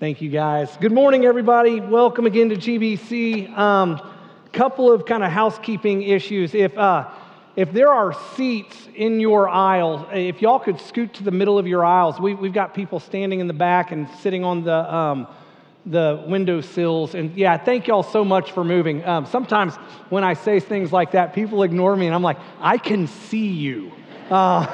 Thank you, guys. Good morning, everybody. Welcome again to GBC. Um, couple of kind of housekeeping issues. If uh, if there are seats in your aisle, if y'all could scoot to the middle of your aisles, we, we've got people standing in the back and sitting on the um, the window sills. And yeah, thank y'all so much for moving. Um, sometimes when I say things like that, people ignore me, and I'm like, I can see you. Uh,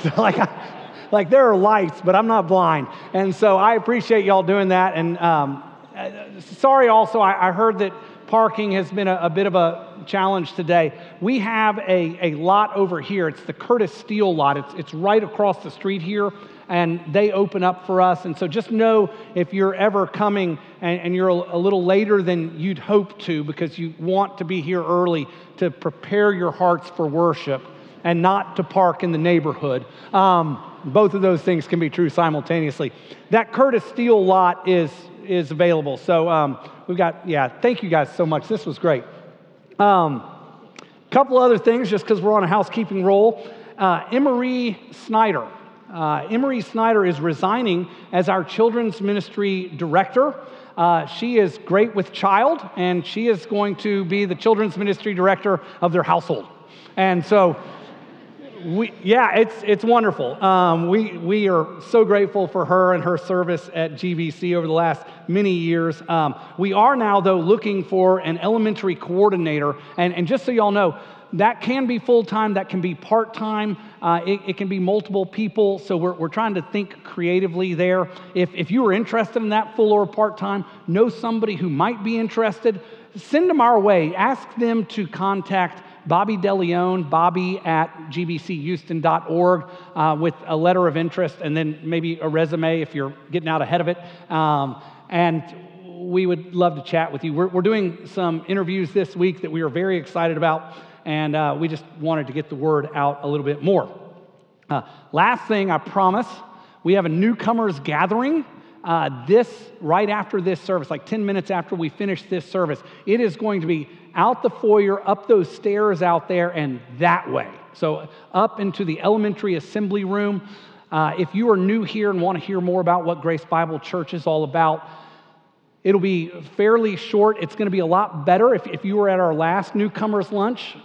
so like. I, like there are lights, but I'm not blind. And so I appreciate y'all doing that. And um, uh, sorry also, I, I, heard that parking has been a, a, bit of a challenge today. We have a, a lot over here. It's the Curtis Steel lot, it's, it's right across the street here. And they open up for us. And so just know if you're ever coming and, and you're a, a little later than you'd hope to because you want to be here early to prepare your hearts for worship and not to park in the neighborhood. Um, both of those things can be true simultaneously. That Curtis Steel lot is, is available. So um, we've got, yeah, thank you guys so much. This was great. A um, couple other things, just because we're on a housekeeping roll. Uh, Emery Snyder. Uh, Emery Snyder is resigning as our children's ministry director. Uh, she is great with child, and she is going to be the children's ministry director of their household. And so we, yeah, it's, it's wonderful. Um, we, we are so grateful for her and her service at GBC over the last many years. Um, we are now, though, looking for an elementary coordinator. And, and just so y'all know, that can be full time, that can be part time, uh, it, it, can be multiple people. So we're, we're trying to think creatively there. If, if you are interested in that full or part time, know somebody who might be interested, send them our way. Ask them to contact Bobby DeLeon, bobby at gbchouston.org uh, with a letter of interest and then maybe a resume if you're getting out ahead of it. Um, and we would love to chat with you. We're, we're, doing some interviews this week that we are very excited about, and uh, we just wanted to get the word out a little bit more. Uh, last thing, I promise, we have a newcomers gathering uh, this right after this service, like 10 minutes after we finish this service. It is going to be out the foyer, up those stairs out there, and that way. So, up into the elementary assembly room. Uh, if you are new here and want to hear more about what Grace Bible Church is all about, it'll be fairly short. It's going to be a lot better. If, if you were at our last newcomers lunch,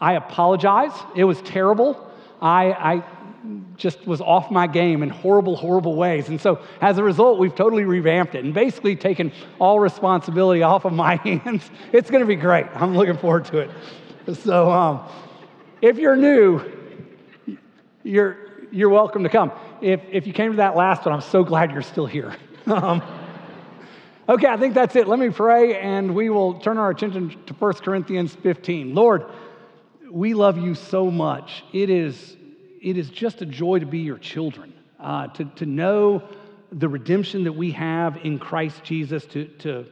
I apologize. It was terrible. I, I just was off my game in horrible, horrible ways. And so as a result, we've totally revamped it and basically taken all responsibility off of my hands. It's going to be great. I'm looking forward to it. So um, if you're new, you're, you're welcome to come. If, if you came to that last one, I'm so glad you're still here. um, okay, I think that's it. Let me pray and we will turn our attention to 1 Corinthians 15. Lord, we love you so much. It is it is just a joy to be your children, uh, to, to know the redemption that we have in Christ Jesus, to, to,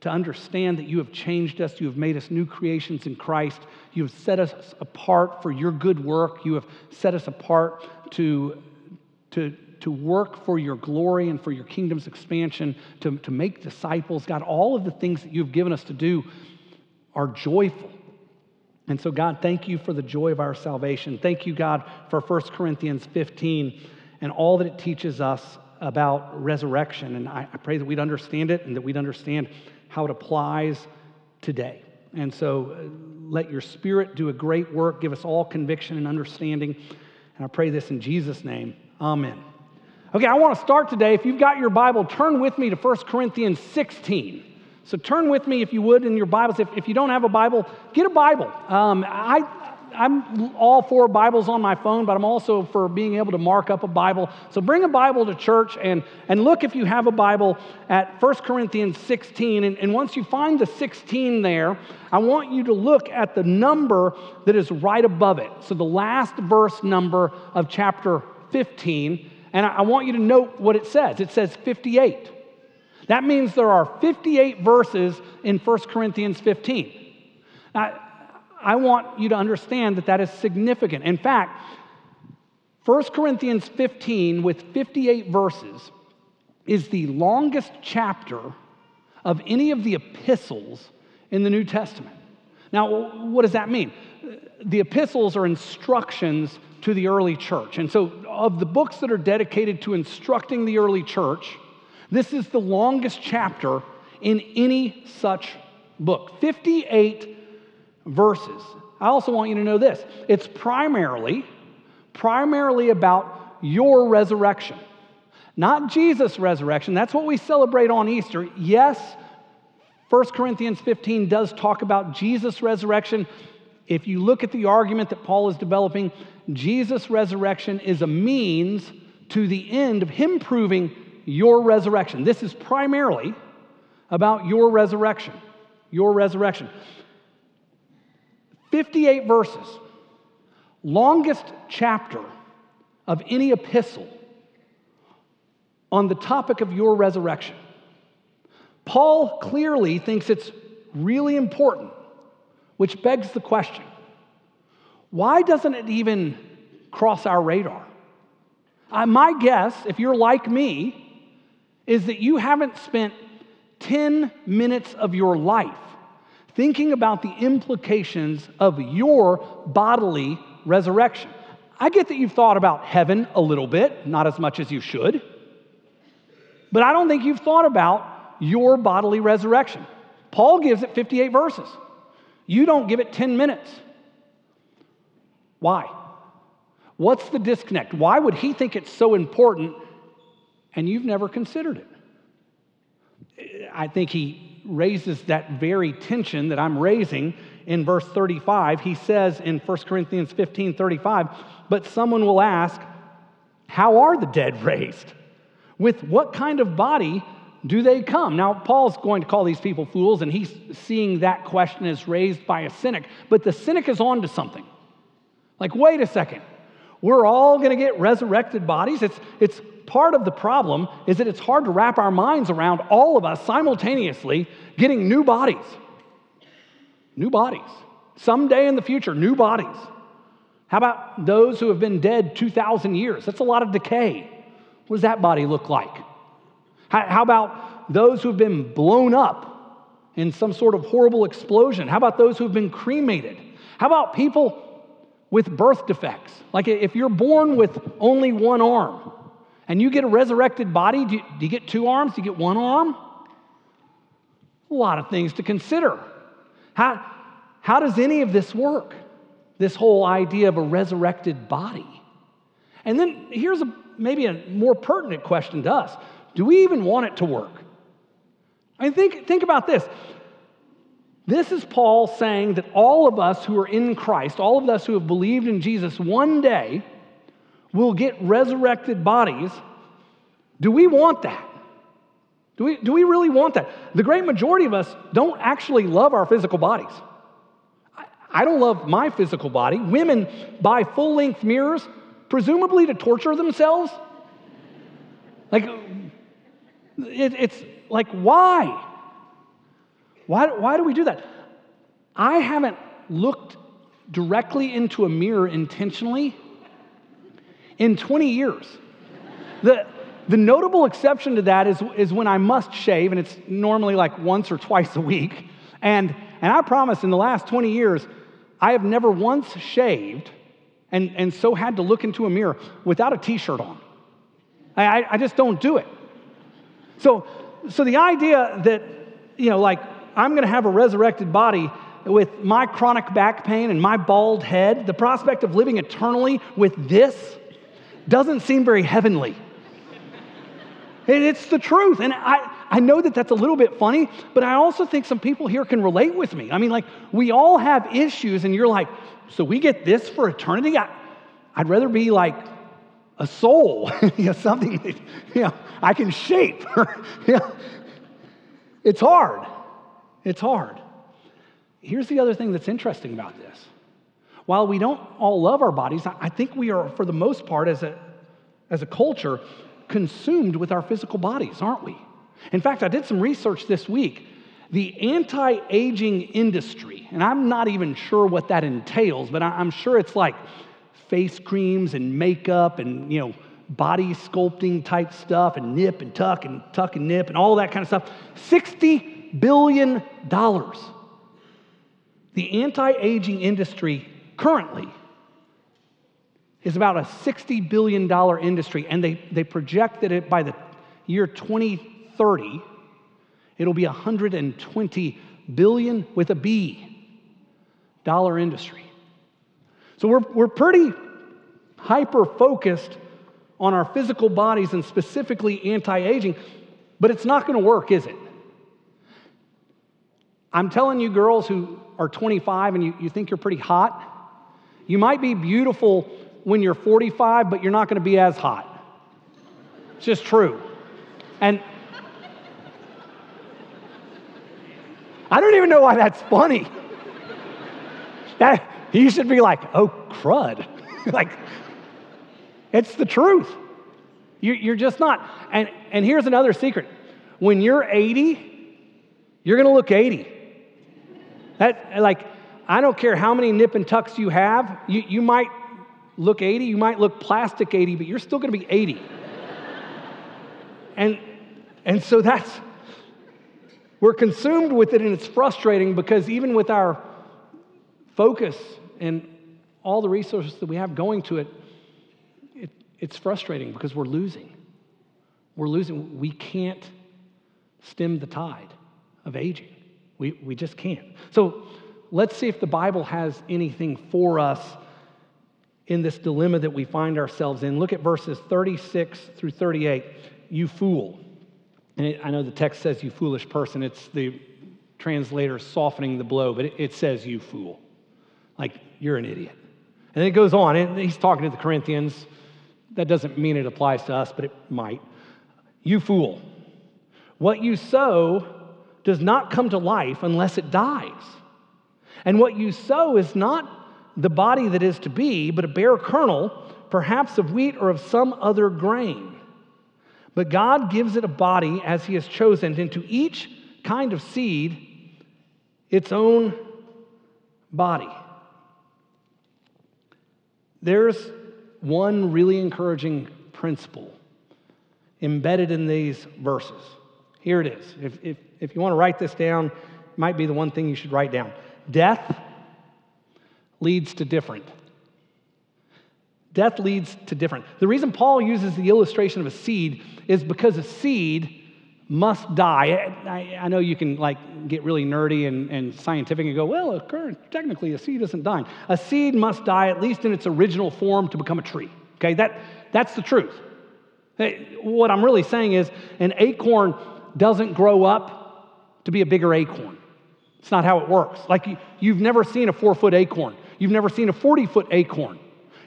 to understand that you have changed us, you have made us new creations in Christ, you have set us apart for your good work, you have set us apart to, to, to work for your glory and for your kingdom's expansion, to, to make disciples. God, all of the things that you've given us to do are joyful. And so, God, thank you for the joy of our salvation. Thank you, God, for 1 Corinthians 15 and all that it teaches us about resurrection. And I, I pray that we'd understand it and that we'd understand how it applies today. And so, uh, let your spirit do a great work. Give us all conviction and understanding. And I pray this in Jesus' name. Amen. Okay, I want to start today. If you've got your Bible, turn with me to 1 Corinthians 16. So turn with me, if you would, in your Bibles. If, if you don't have a Bible, get a Bible. Um, I, I'm all for Bibles on my phone, but I'm also for being able to mark up a Bible. So bring a Bible to church and, and look if you have a Bible at 1 Corinthians 16. And, and once you find the 16 there, I want you to look at the number that is right above it. So the last verse number of chapter 15. And I, I want you to note what it says. It says 58. That means there are 58 verses in 1 Corinthians 15. Now, I want you to understand that that is significant. In fact, 1 Corinthians 15, with 58 verses, is the longest chapter of any of the epistles in the New Testament. Now, what does that mean? The epistles are instructions to the early church. And so, of the books that are dedicated to instructing the early church, This is the longest chapter in any such book 58 verses. I also want you to know this it's primarily, primarily about your resurrection, not Jesus' resurrection. That's what we celebrate on Easter. Yes, 1 Corinthians 15 does talk about Jesus' resurrection. If you look at the argument that Paul is developing, Jesus' resurrection is a means to the end of him proving your resurrection. This is primarily about your resurrection. Your resurrection. 58 verses, longest chapter of any epistle on the topic of your resurrection. Paul clearly thinks it's really important, which begs the question why doesn't it even cross our radar? Uh, my guess, if you're like me, is that you haven't spent 10 minutes of your life thinking about the implications of your bodily resurrection. I get that you've thought about heaven a little bit, not as much as you should, but I don't think you've thought about your bodily resurrection. Paul gives it 58 verses. You don't give it 10 minutes. Why? What's the disconnect? Why would he think it's so important and you've never considered it? I think he raises that very tension that I'm raising in verse 35. He says in 1 Corinthians 15 35, but someone will ask, How are the dead raised? With what kind of body do they come? Now, Paul's going to call these people fools, and he's seeing that question as raised by a cynic, but the cynic is on to something. Like, wait a second, we're all going to get resurrected bodies? It's, it's part of the problem is that it's hard to wrap our minds around all of us simultaneously getting new bodies. New bodies. Someday in the future, new bodies. How about those who have been dead 2,000 years? That's a lot of decay. What does that body look like? How, how about those who've been blown up in some sort of horrible explosion? How about those who've been cremated? How about people with birth defects? Like if you're born with only one arm, and you get a resurrected body, do you, do you get two arms? Do you get one arm? A lot of things to consider. How, how does any of this work? This whole idea of a resurrected body. And then here's a, maybe a more pertinent question to us Do we even want it to work? I mean, think, think about this. This is Paul saying that all of us who are in Christ, all of us who have believed in Jesus, one day will get resurrected bodies. Do we want that? Do we, do we really want that? The great majority of us don't actually love our physical bodies. I, I don't love my physical body. Women buy full length mirrors, presumably to torture themselves. Like, it, it's like, why? why? Why do we do that? I haven't looked directly into a mirror intentionally in 20 years. The, the notable exception to that is, is when I must shave, and it's normally like once or twice a week. And, and I promise in the last 20 years, I have never once shaved and, and so had to look into a mirror without a t shirt on. I, I just don't do it. So, so the idea that, you know, like I'm going to have a resurrected body with my chronic back pain and my bald head, the prospect of living eternally with this, doesn't seem very heavenly. It's the truth. And I, I know that that's a little bit funny, but I also think some people here can relate with me. I mean, like, we all have issues, and you're like, so we get this for eternity? I, would rather be like a soul, you know, something that you know, I can shape. you know, it's hard. It's hard. Here's the other thing that's interesting about this while we don't all love our bodies, I think we are, for the most part, as a, as a culture, consumed with our physical bodies, aren't we? In fact, I did some research this week. The anti aging industry, and I'm not even sure what that entails, but I'm sure it's like face creams and makeup and, you know, body sculpting type stuff and nip and tuck and tuck and nip and all that kind of stuff. $60 billion. The anti aging industry currently is about a $60 billion industry, and they, they project that it, by the year 2030, 2030, it'll be $120 billion with a B dollar industry. So we're, we're pretty hyper focused on our physical bodies and specifically anti aging, but it's not to work, is it? I'm telling you, girls who are 25 and you, you think you're pretty hot, you might be beautiful when you're 45, but you're not going to be as hot. It's just true. And I don't even know why that's funny. That, you should be like, oh, crud. like, it's the truth. You, you're just not. And, and here's another secret when you're 80, you're going to look 80. That, like, I don't care how many nip and tucks you have, you, you might look 80, you might look plastic 80, but you're still to be 80. and, and so that's, we're consumed with it and it's frustrating because even with our focus and all the resources that we have going to it, it it's frustrating because we're losing. We're losing. We can't stem the tide of aging. We, we just can't. So let's see if the Bible has anything for us in this dilemma that we find ourselves in. Look at verses 36 through 38. You fool. And it, I know the text says you foolish person. It's the translator softening the blow, but it, it says you fool. Like you're an idiot. And it goes on. And he's talking to the Corinthians. That doesn't mean it applies to us, but it might. You fool. What you sow does not come to life unless it dies. And what you sow is not the body that is to be, but a bare kernel, perhaps of wheat or of some other grain. But God gives it a body as He has chosen, into each kind of seed its own body. There's one really encouraging principle embedded in these verses. Here it is. If, if, if you want to write this down, it might be the one thing you should write down. Death leads to different. Death leads to different. The reason Paul uses the illustration of a seed is because a seed must die. I, I, know you can like get really nerdy and, and scientific and go, well, current, technically a seed isn't dying. A seed must die at least in its original form to become a tree. Okay, that, that's the truth. What I'm really saying is an acorn doesn't grow up to be a bigger acorn. It's not how it works. Like you, you've never seen a four foot acorn, you've never seen a 40 foot acorn.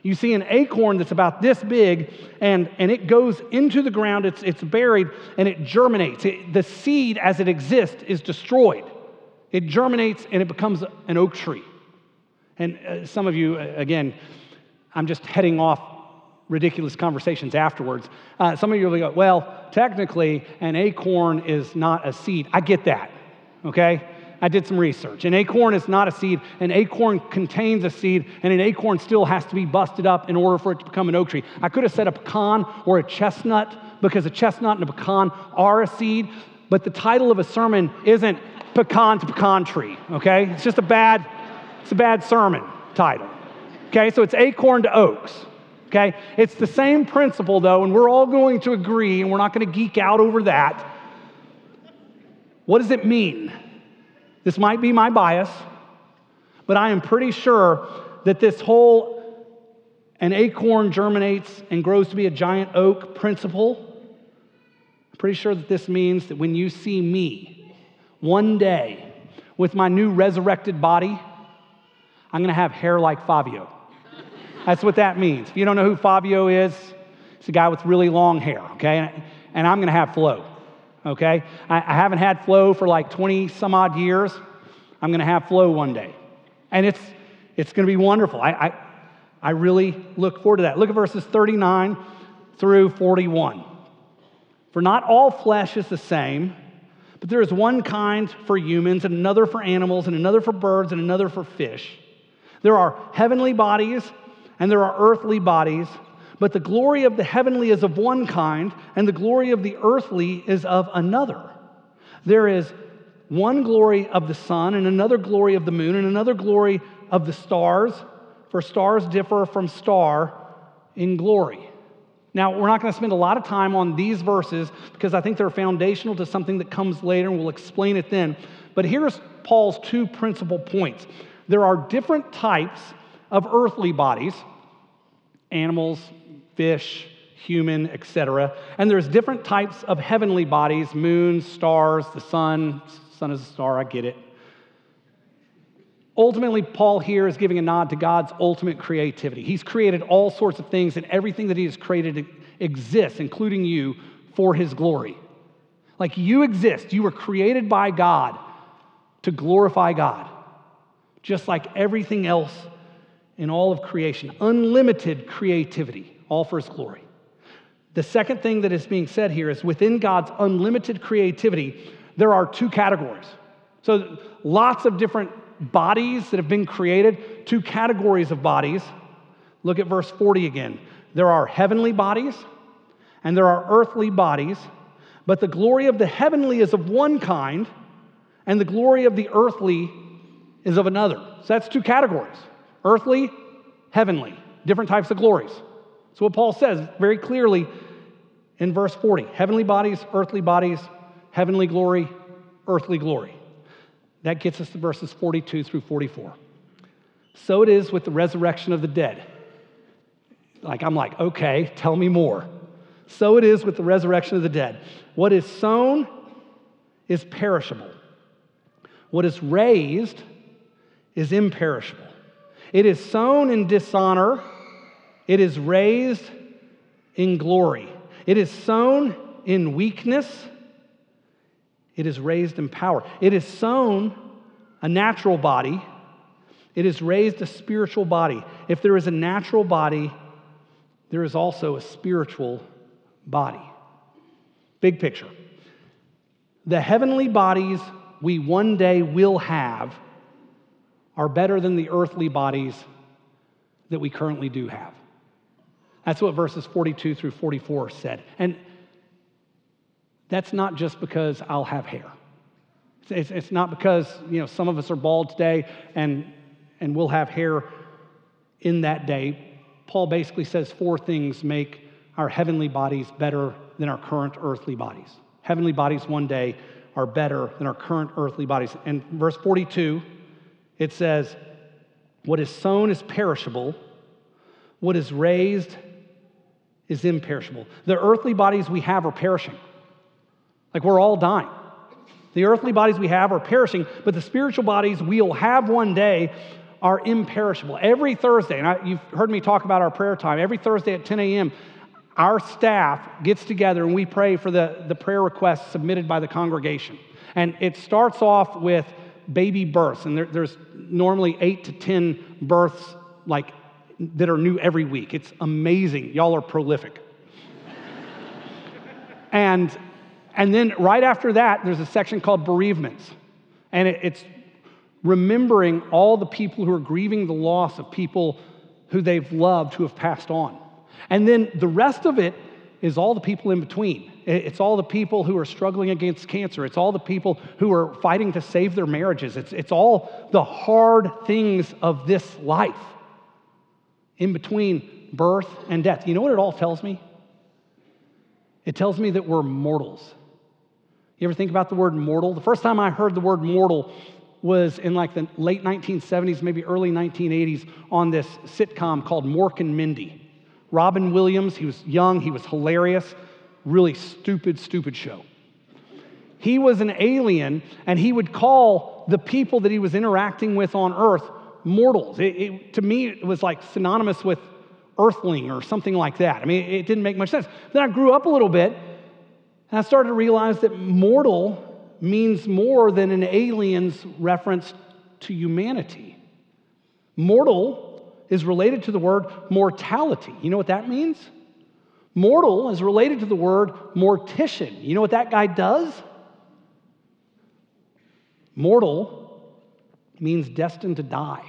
You see an acorn that's about this big, and, and it goes into the ground, it's, it's buried, and it germinates. It, the seed, as it exists, is destroyed. It germinates and it becomes an oak tree. And uh, some of you, again, I'm just heading off ridiculous conversations afterwards. Uh, some of you will go, well, technically, an acorn is not a seed. I get that, okay? I did some research. An acorn is not a seed. An acorn contains a seed, and an acorn still has to be busted up in order for it to become an oak tree. I could have said a pecan or a chestnut because a chestnut and a pecan are a seed, but the title of a sermon isn't pecan to pecan tree, okay? It's just a bad, it's a bad sermon title. Okay, so it's acorn to oaks. Okay? It's the same principle though, and we're all going to agree, and we're not going to geek out over that. What does it mean? This might be my bias, but I am pretty sure that this whole an acorn germinates and grows to be a giant oak principle. I'm pretty sure that this means that when you see me one day with my new resurrected body, I'm to have hair like Fabio. That's what that means. If you don't know who Fabio is, it's a guy with really long hair, okay? And I'm to have flow okay? I, I haven't had flow for like 20 some odd years. I'm to have flow one day. And it's, it's to be wonderful. I, I, I really look forward to that. Look at verses 39 through 41. For not all flesh is the same, but there is one kind for humans, and another for animals, and another for birds, and another for fish. There are heavenly bodies, and there are earthly bodies. But the glory of the heavenly is of one kind, and the glory of the earthly is of another. There is one glory of the sun, and another glory of the moon, and another glory of the stars, for stars differ from star in glory. Now, we're not going to spend a lot of time on these verses because I think they're foundational to something that comes later, and we'll explain it then. But here's Paul's two principal points there are different types of earthly bodies animals, fish, human, etc. And there's different types of heavenly bodies moons, stars, the sun. Sun is a star, I get it. Ultimately, Paul here is giving a nod to God's ultimate creativity. He's created all sorts of things, and everything that He has created exists, including you, for His glory. Like you exist, you were created by God to glorify God, just like everything else in all of creation. Unlimited creativity, all for His glory. The second thing that is being said here is within God's unlimited creativity, there are two categories. So, lots of different bodies that have been created, two categories of bodies. Look at verse 40 again. There are heavenly bodies and there are earthly bodies, but the glory of the heavenly is of one kind, and the glory of the earthly is of another. So that's two categories earthly, heavenly, different types of glories. So, what Paul says very clearly in verse 40 heavenly bodies, earthly bodies, heavenly glory, earthly glory. That gets us to verses 42 through 44. So it is with the resurrection of the dead. Like, I'm like, okay, tell me more. So it is with the resurrection of the dead. What is sown is perishable, what is raised is imperishable. It is sown in dishonor, it is raised in glory. It is sown in weakness it is raised in power. It is sown a natural body, it is raised a spiritual body. If there is a natural body, there is also a spiritual body. Big picture. The heavenly bodies we one day will have are better than the earthly bodies that we currently do have. That's what verses 42 through 44 said. And that's not just because I'll have hair. It's, it's not because, you know, some of us are bald today and, and we'll have hair in that day. Paul basically says four things make our heavenly bodies better than our current earthly bodies. Heavenly bodies one day are better than our current earthly bodies. And verse 42, it says, What is sown is perishable, what is raised is imperishable. The earthly bodies we have are perishing. Like we're all dying. The earthly bodies we have are perishing, but the spiritual bodies we'll have one day are imperishable. Every Thursday, and I, you've heard me talk about our prayer time, every Thursday at 10 a.m., our staff gets together and we pray for the, the prayer requests submitted by the congregation. And it starts off with baby births, and there, there's normally eight to 10 births like that are new every week. It's amazing. Y'all are prolific. and and then right after that, there's a section called bereavements. And it's remembering all the people who are grieving the loss of people who they've loved who have passed on. And then the rest of it is all the people in between. It's all the people who are struggling against cancer. It's all the people who are fighting to save their marriages. It's, it's all the hard things of this life in between birth and death. You know what it all tells me? It tells me that we're mortals. You ever think about the word mortal? The first time I heard the word mortal was in like the late 1970s, maybe early 1980s, on this sitcom called Mork and Mindy. Robin Williams, he was young, he was hilarious, really stupid, stupid show. He was an alien, and he would call the people that he was interacting with on Earth mortals. It, it, to me, it was like synonymous with earthling or something like that. I mean, it didn't make much sense. Then I grew up a little bit, and I started to realize that mortal means more than an alien's reference to humanity. Mortal is related to the word mortality. You know what that means? Mortal is related to the word mortician. You know what that guy does? Mortal means destined to die.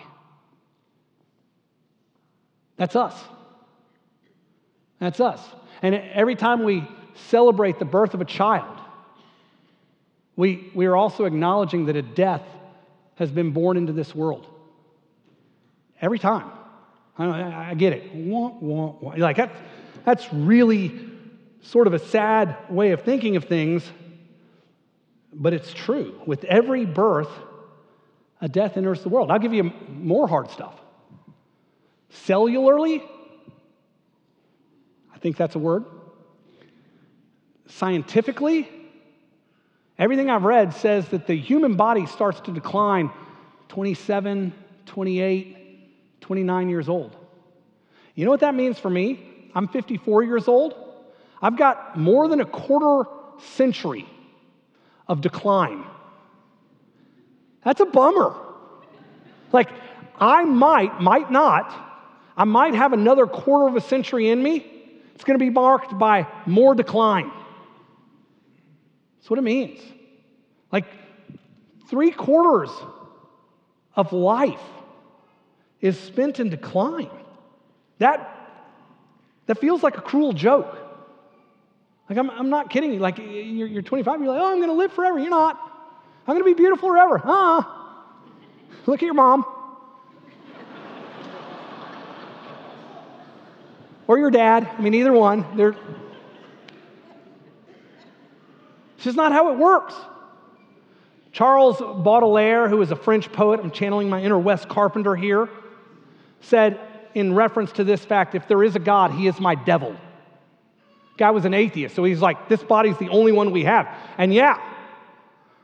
That's us. That's us. And every time we celebrate the birth of a child, we, we are also acknowledging that a death has been born into this world. Every time. I, I get it. Wah, wah, wah. Like that, that's really sort of a sad way of thinking of things, but it's true. With every birth, a death enters the world. I'll give you more hard stuff. Cellularly, I think that's a word. Scientifically, everything I've read says that the human body starts to decline 27, 28, 29 years old. You know what that means for me? I'm 54 years old. I've got more than a quarter century of decline. That's a bummer. Like, I might, might not, I might have another quarter of a century in me. It's going to be marked by more decline. That's what it means. Like, three quarters of life is spent in decline. That, that feels like a cruel joke. Like, I'm, I'm not kidding you. Like, you're, you're 25, you're like, oh, I'm going to live forever. You're not. I'm going to be beautiful forever. Huh? Look at your mom. or your dad. I mean, either one. They're... It's just not how it works. Charles Baudelaire, who is a French poet, I'm channeling my inner Wes Carpenter here, said in reference to this fact if there is a God, he is my devil. Guy was an atheist, so he's like, this body's the only one we have. And yeah,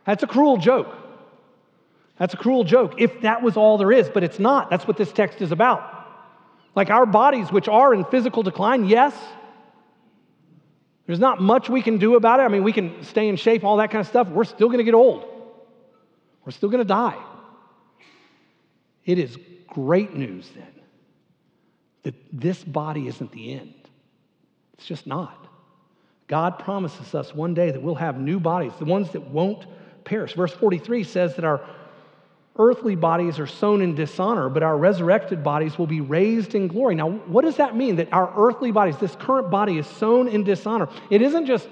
that's a cruel joke. That's a cruel joke if that was all there is, but it's not. That's what this text is about. Like our bodies, which are in physical decline, yes. There's not much we can do about it. I mean, we can stay in shape, all that kind of stuff. We're still going to get old. We're still going to die. It is great news then that this body isn't the end. It's just not. God promises us one day that we'll have new bodies, the ones that won't perish. Verse 43 says that our earthly bodies are sown in dishonor, but our resurrected bodies will be raised in glory. Now, what does that mean? That our earthly bodies, this current body, is sown in dishonor. It isn't just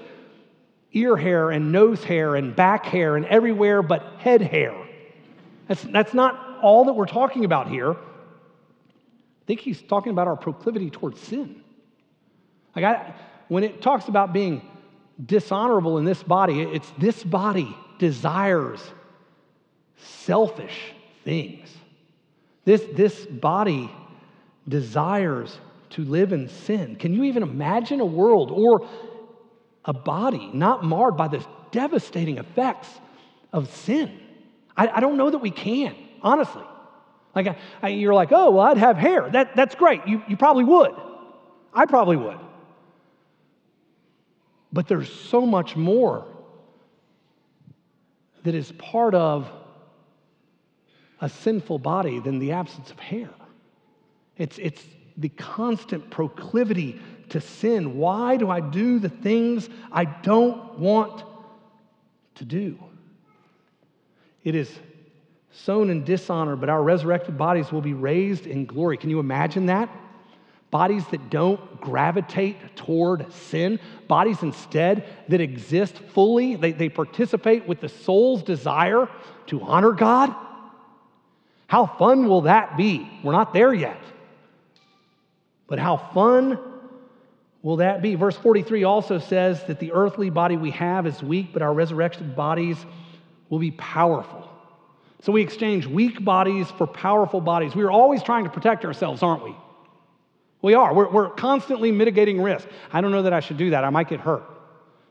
ear hair and nose hair and back hair and everywhere but head hair. That's, that's not all that we're talking about here. I think he's talking about our proclivity towards sin. Like I, when it talks about being dishonorable in this body, it's this body desires selfish things. This, this body desires to live in sin. Can you even imagine a world or a body not marred by the devastating effects of sin? I, I don't know that we can, honestly. Like, I, you're like, oh, well, I'd have hair. That, that's great. You, you probably would. I probably would. But there's so much more that is part of a sinful body than the absence of hair. It's, it's the constant proclivity to sin. Why do I do the things I don't want to do? It is sown in dishonor, but our resurrected bodies will be raised in glory. Can you imagine that? Bodies that don't gravitate toward sin, bodies instead that exist fully, they, they participate with the soul's desire to honor God. How fun will that be? We're not there yet. But how fun will that be? Verse 43 also says that the earthly body we have is weak, but our resurrection bodies will be powerful. So we exchange weak bodies for powerful bodies. We are always trying to protect ourselves, aren't we? We are. We're, we're constantly mitigating risk. I don't know that I should do that. I might get hurt.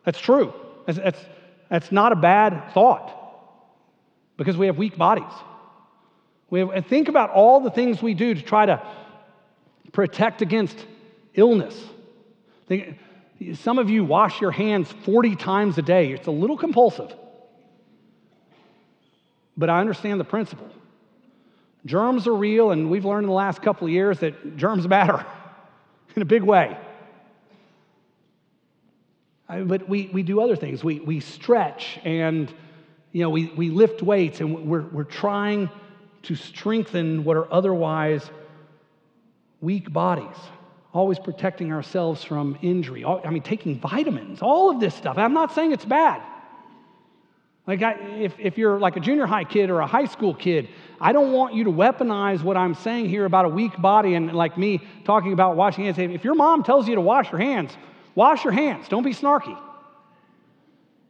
That's true. That's, that's, that's not a bad thought because we have weak bodies. We have, and think about all the things we do to try to protect against illness. Think, some of you wash your hands 40 times a day. It's a little compulsive. But I understand the principle. Germs are real, and we've learned in the last couple of years that germs matter. in a big way. I, but we, we do other things. We, we stretch and you know, we, we lift weights and we're, we're trying to strengthen what are otherwise weak bodies, always protecting ourselves from injury. I mean, taking vitamins, all of this stuff. I'm not saying it's bad. Like, I, if, if you're like a junior high kid or a high school kid, I don't want you to weaponize what I'm saying here about a weak body and like me talking about washing hands. If your mom tells you to wash your hands, wash your hands. Don't be snarky.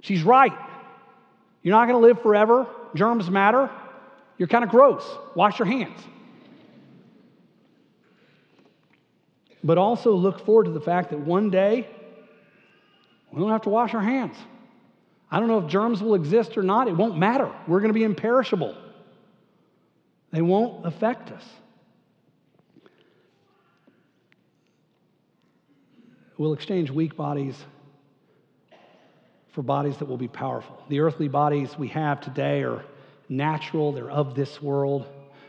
She's right. You're not going to live forever. Germs matter. You're kind of gross. Wash your hands. But also look forward to the fact that one day we don't have to wash our hands. I don't know if germs will exist or not. It won't matter. We're going to be imperishable. They won't affect us. We'll exchange weak bodies for bodies that will be powerful. The earthly bodies we have today are natural, they're of this world,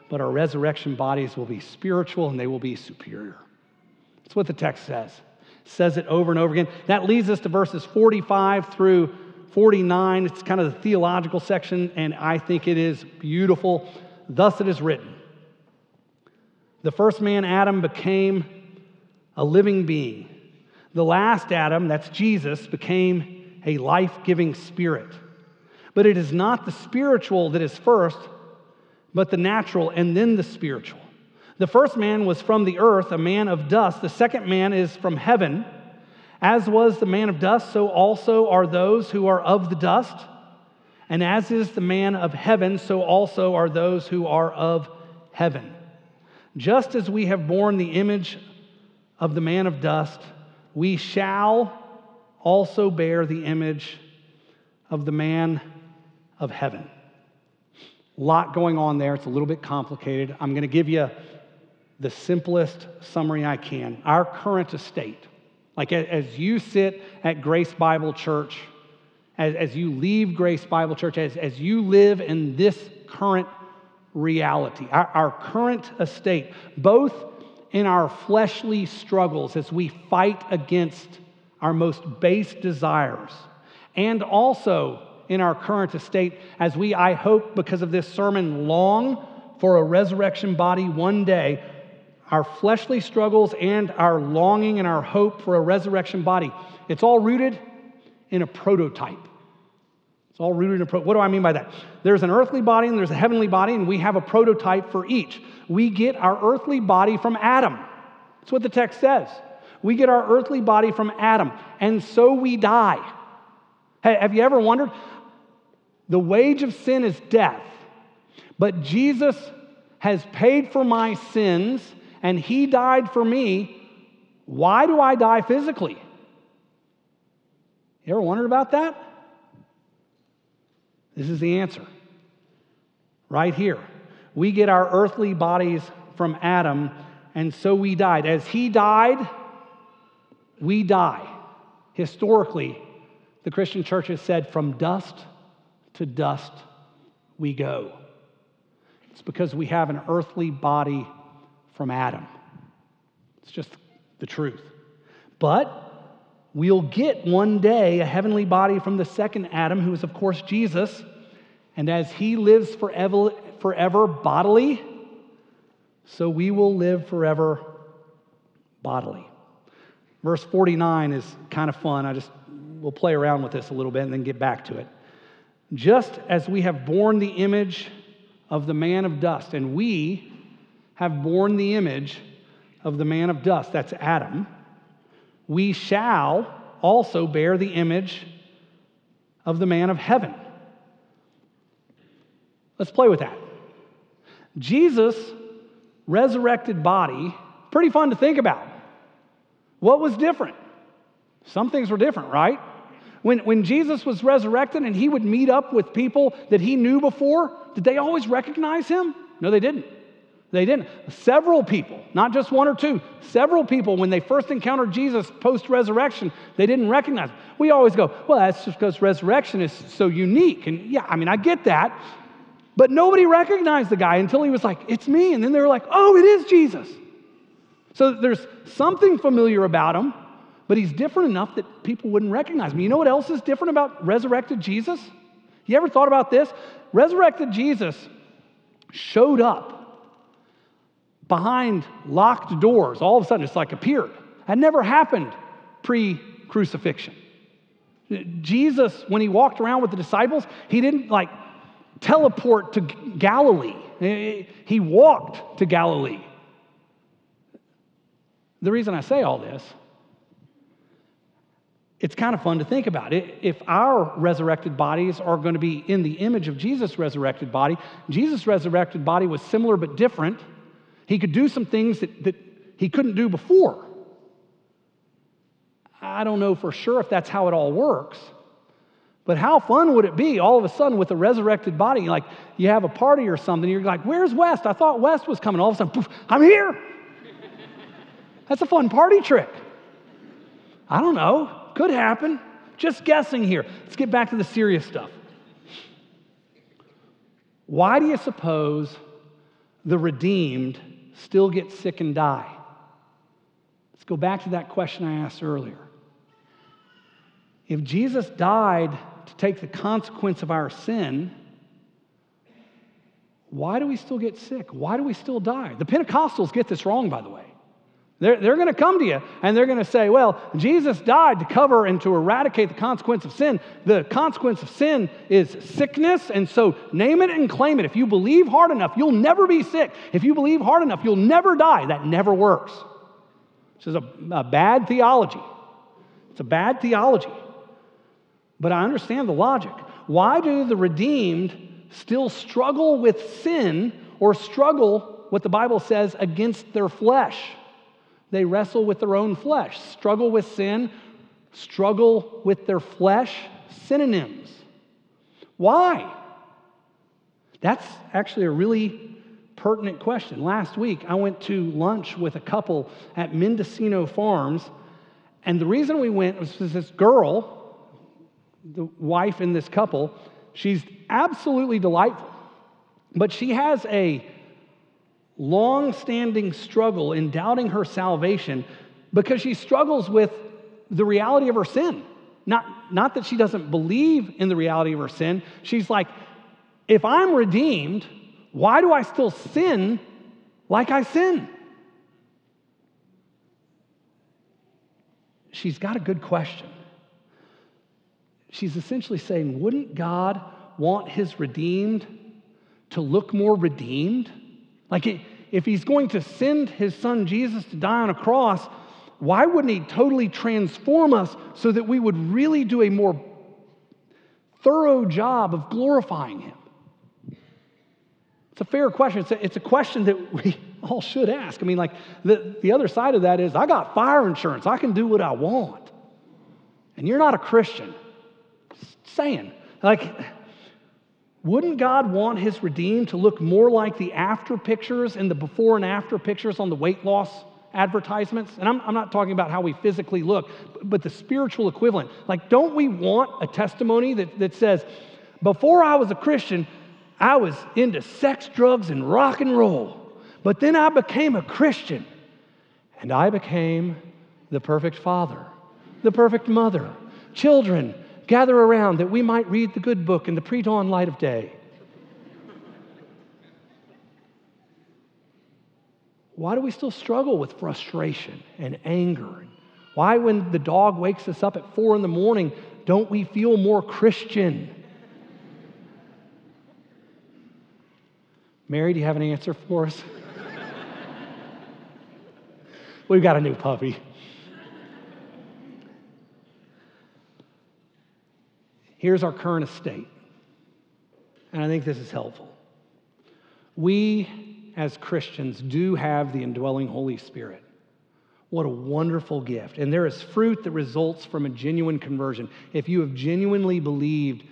but our resurrection bodies will be spiritual and they will be superior. That's what the text says. It says it over and over again. That leads us to verses 45 through 49. It's kind of the theological section, and I think it is beautiful. Thus it is written The first man, Adam, became a living being. The last Adam, that's Jesus, became a life giving spirit. But it is not the spiritual that is first, but the natural, and then the spiritual. The first man was from the earth, a man of dust. The second man is from heaven. As was the man of dust, so also are those who are of the dust. And as is the man of heaven, so also are those who are of heaven. Just as we have borne the image of the man of dust, we shall also bear the image of the man of heaven. A lot going on there. It's a little bit complicated. I'm going to give you the simplest summary I can. Our current estate like as you sit at Grace Bible Church, as, as you leave Grace Bible Church, as, as you live in this current reality, our, our current estate, both in our fleshly struggles as we fight against our most base desires, and also in our current estate as we, I hope, because of this sermon, long for a resurrection body one day our fleshly struggles and our longing and our hope for a resurrection body. It's all rooted in a prototype. It's all rooted in a pro- What do I mean by that? There's an earthly body and there's a heavenly body, and we have a prototype for each. We get our earthly body from Adam. That's what the text says. We get our earthly body from Adam, and so we die. Hey, have you ever wondered? The wage of sin is death, but Jesus has paid for my sins and he died for me, why do I die physically? You ever wondered about that? This is the answer. Right here. We get our earthly bodies from Adam, and so we died. As he died, we die. Historically, the Christian church has said, from dust to dust we go. It's because we have an earthly body from Adam. It's just the truth. But we'll get one day a heavenly body from the second Adam, who is, of course, Jesus. And as he lives forever, forever bodily, so we will live forever bodily. Verse 49 is kind of fun. I just we'll play around with this a little bit and then get back to it. Just as we have borne the image of the man of dust, and we have borne the image of the man of dust, that's Adam, we shall also bear the image of the man of heaven. Let's play with that. Jesus' resurrected body, pretty fun to think about. What was different? Some things were different, right? When, when Jesus was resurrected and he would meet up with people that he knew before, did they always recognize him? No, they didn't. They didn't. Several people, not just one or two, several people, when they first encountered Jesus post resurrection, they didn't recognize him. We always go, well, that's just because resurrection is so unique. And yeah, I mean, I get that. But nobody recognized the guy until he was like, it's me. And then they were like, oh, it is Jesus. So there's something familiar about him, but he's different enough that people wouldn't recognize him. You know what else is different about resurrected Jesus? You ever thought about this? Resurrected Jesus showed up behind locked doors. All of a sudden, it's like appeared. Had never happened pre crucifixion. Jesus, when he walked around with the disciples, he didn't like teleport to Galilee, he walked to Galilee. The reason I say all this, it's kind of fun to think about. If our resurrected bodies are going to be in the image of Jesus' resurrected body, Jesus' resurrected body was similar but different. He could do some things that, that he couldn't do before. I don't know for sure if that's how it all works. But how fun would it be all of a sudden with a resurrected body? Like you have a party or something, you're like, Where's West? I thought West was coming. All of a sudden, poof, I'm here. That's a fun party trick. I don't know. Could happen. Just guessing here. Let's get back to the serious stuff. Why do you suppose the redeemed still get sick and die? Let's go back to that question I asked earlier. If Jesus died to take the consequence of our sin, why do we still get sick? Why do we still die? The Pentecostals get this wrong, by the way. They're, they're going to come to you and they're going to say, well, Jesus died to cover and to eradicate the consequence of sin. The consequence of sin is sickness, and so name it and claim it. If you believe hard enough, you'll never be sick. If you believe hard enough, you'll never die. That never works. This is a, a bad theology. It's a bad theology. But I understand the logic. Why do the redeemed still struggle with sin or struggle, what the Bible says, against their flesh? They wrestle with their own flesh, struggle with sin, struggle with their flesh, synonyms. Why? That's actually a really pertinent question. Last week, I went to lunch with a couple at Mendocino Farms, and the reason we went was because this girl the wife in this couple, she's absolutely delightful, but she has a long standing struggle in doubting her salvation because she struggles with the reality of her sin. Not, not that she doesn't believe in the reality of her sin. She's like, if I'm redeemed, why do I still sin like I sin? She's got a good question she's essentially saying, wouldn't God want his redeemed to look more redeemed? Like, if he's going to send his son Jesus to die on a cross, why wouldn't he totally transform us so that we would really do a more thorough job of glorifying him? It's a fair question. It's a, it's a question that we all should ask. I mean, like, the, the other side of that is I got fire insurance, I can do what I want. And you're not a Christian saying. Like, wouldn't God want his redeemed to look more like the after pictures and the before and after pictures on the weight loss advertisements? And I'm, I'm not talking about how we physically look, but the spiritual equivalent. Like, don't we want a testimony that, that says, before I was a Christian, I was into sex, drugs, and rock and roll. But then I became a Christian and I became the perfect father, the perfect mother. Children Gather around that we might read the good book in the pre dawn light of day. Why do we still struggle with frustration and anger? Why, when the dog wakes us up at four in the morning, don't we feel more Christian? Mary, do you have an answer for us? We've got a new puppy. Here's our current estate. And I think this is helpful. We, as Christians, do have the indwelling Holy Spirit. What a wonderful gift. And there is fruit that results from a genuine conversion. If you have genuinely believed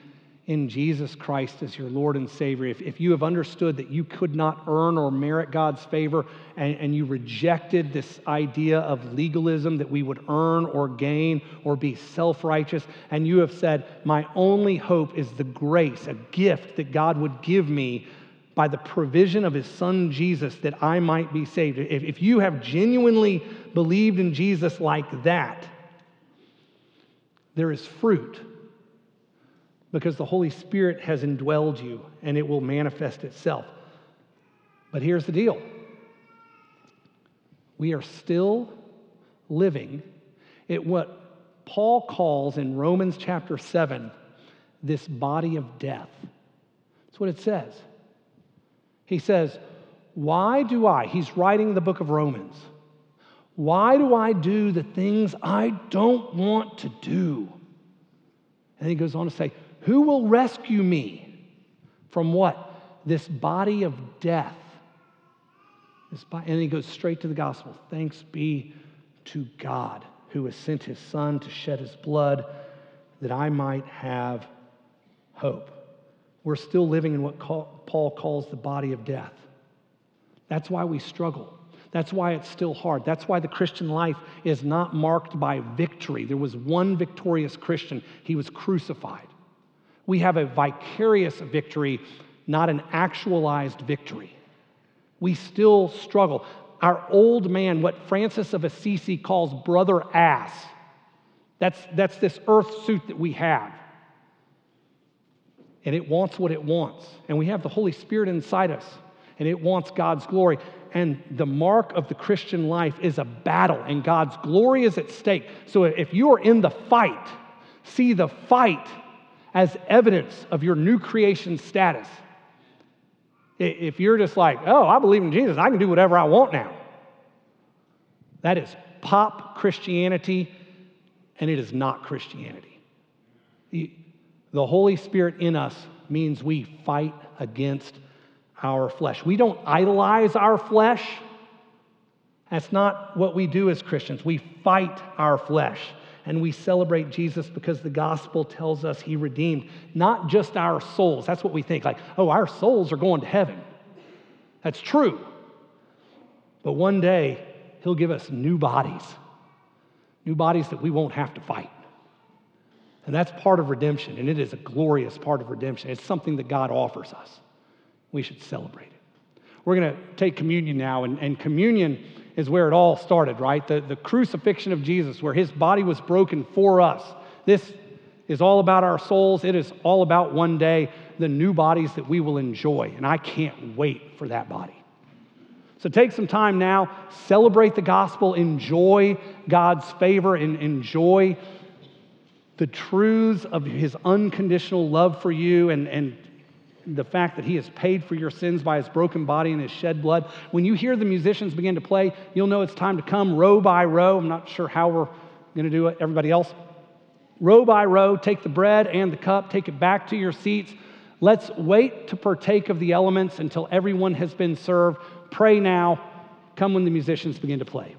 in Jesus Christ as your Lord and Savior, if, if you have understood that you could not earn or merit God's favor and, and you rejected this idea of legalism that we would earn or gain or be self righteous, and you have said, My only hope is the grace, a gift that God would give me by the provision of His Son Jesus that I might be saved. If, if you have genuinely believed in Jesus like that, there is fruit because the Holy Spirit has indwelled you and it will manifest itself. But here's the deal we are still living at what Paul calls in Romans chapter 7 this body of death. That's what it says. He says, Why do I, he's writing the book of Romans, why do I do the things I don't want to do? And he goes on to say, Who will rescue me from what? This body of death. This body, and he goes straight to the gospel. Thanks be to God who has sent his son to shed his blood that I might have hope. We're still living in what Paul calls the body of death. That's why we struggle. That's why it's still hard. That's why the Christian life is not marked by victory. There was one victorious Christian, he was crucified. We have a vicarious victory, not an actualized victory. We still struggle. Our old man, what Francis of Assisi calls brother ass, that's, that's this earth suit that we have. And it wants what it wants. And we have the Holy Spirit inside us, and it wants God's glory. And the mark of the Christian life is a battle, and God's glory is at stake. So if you are in the fight, see the fight as evidence of your new creation status. If you're just like, oh, I believe in Jesus, I can do whatever I want now. That is pop Christianity, and it is not Christianity. The Holy Spirit in us means we fight against our flesh. We don't idolize our flesh. That's not what we do as Christians. We fight our flesh and we celebrate Jesus because the gospel tells us he redeemed not just our souls. That's what we think like, oh, our souls are going to heaven. That's true. But one day, he'll give us new bodies, new bodies that we won't have to fight. And that's part of redemption, and it is a glorious part of redemption. It's something that God offers us. We should celebrate it. We're going to take communion now, and, and communion is where it all started, right? The, the crucifixion of Jesus, where his body was broken for us. This is all about our souls. It is all about one day the new bodies that we will enjoy. And I can't wait for that body. So take some time now, celebrate the gospel, enjoy God's favor, and enjoy the truths of his unconditional love for you and, and the fact that he has paid for your sins by his broken body and his shed blood. When you hear the musicians begin to play, you'll know it's time to come row by row. I'm not sure how we're going to do it, everybody else. Row by row, take the bread and the cup, take it back to your seats. Let's wait to partake of the elements until everyone has been served. Pray now. Come when the musicians begin to play.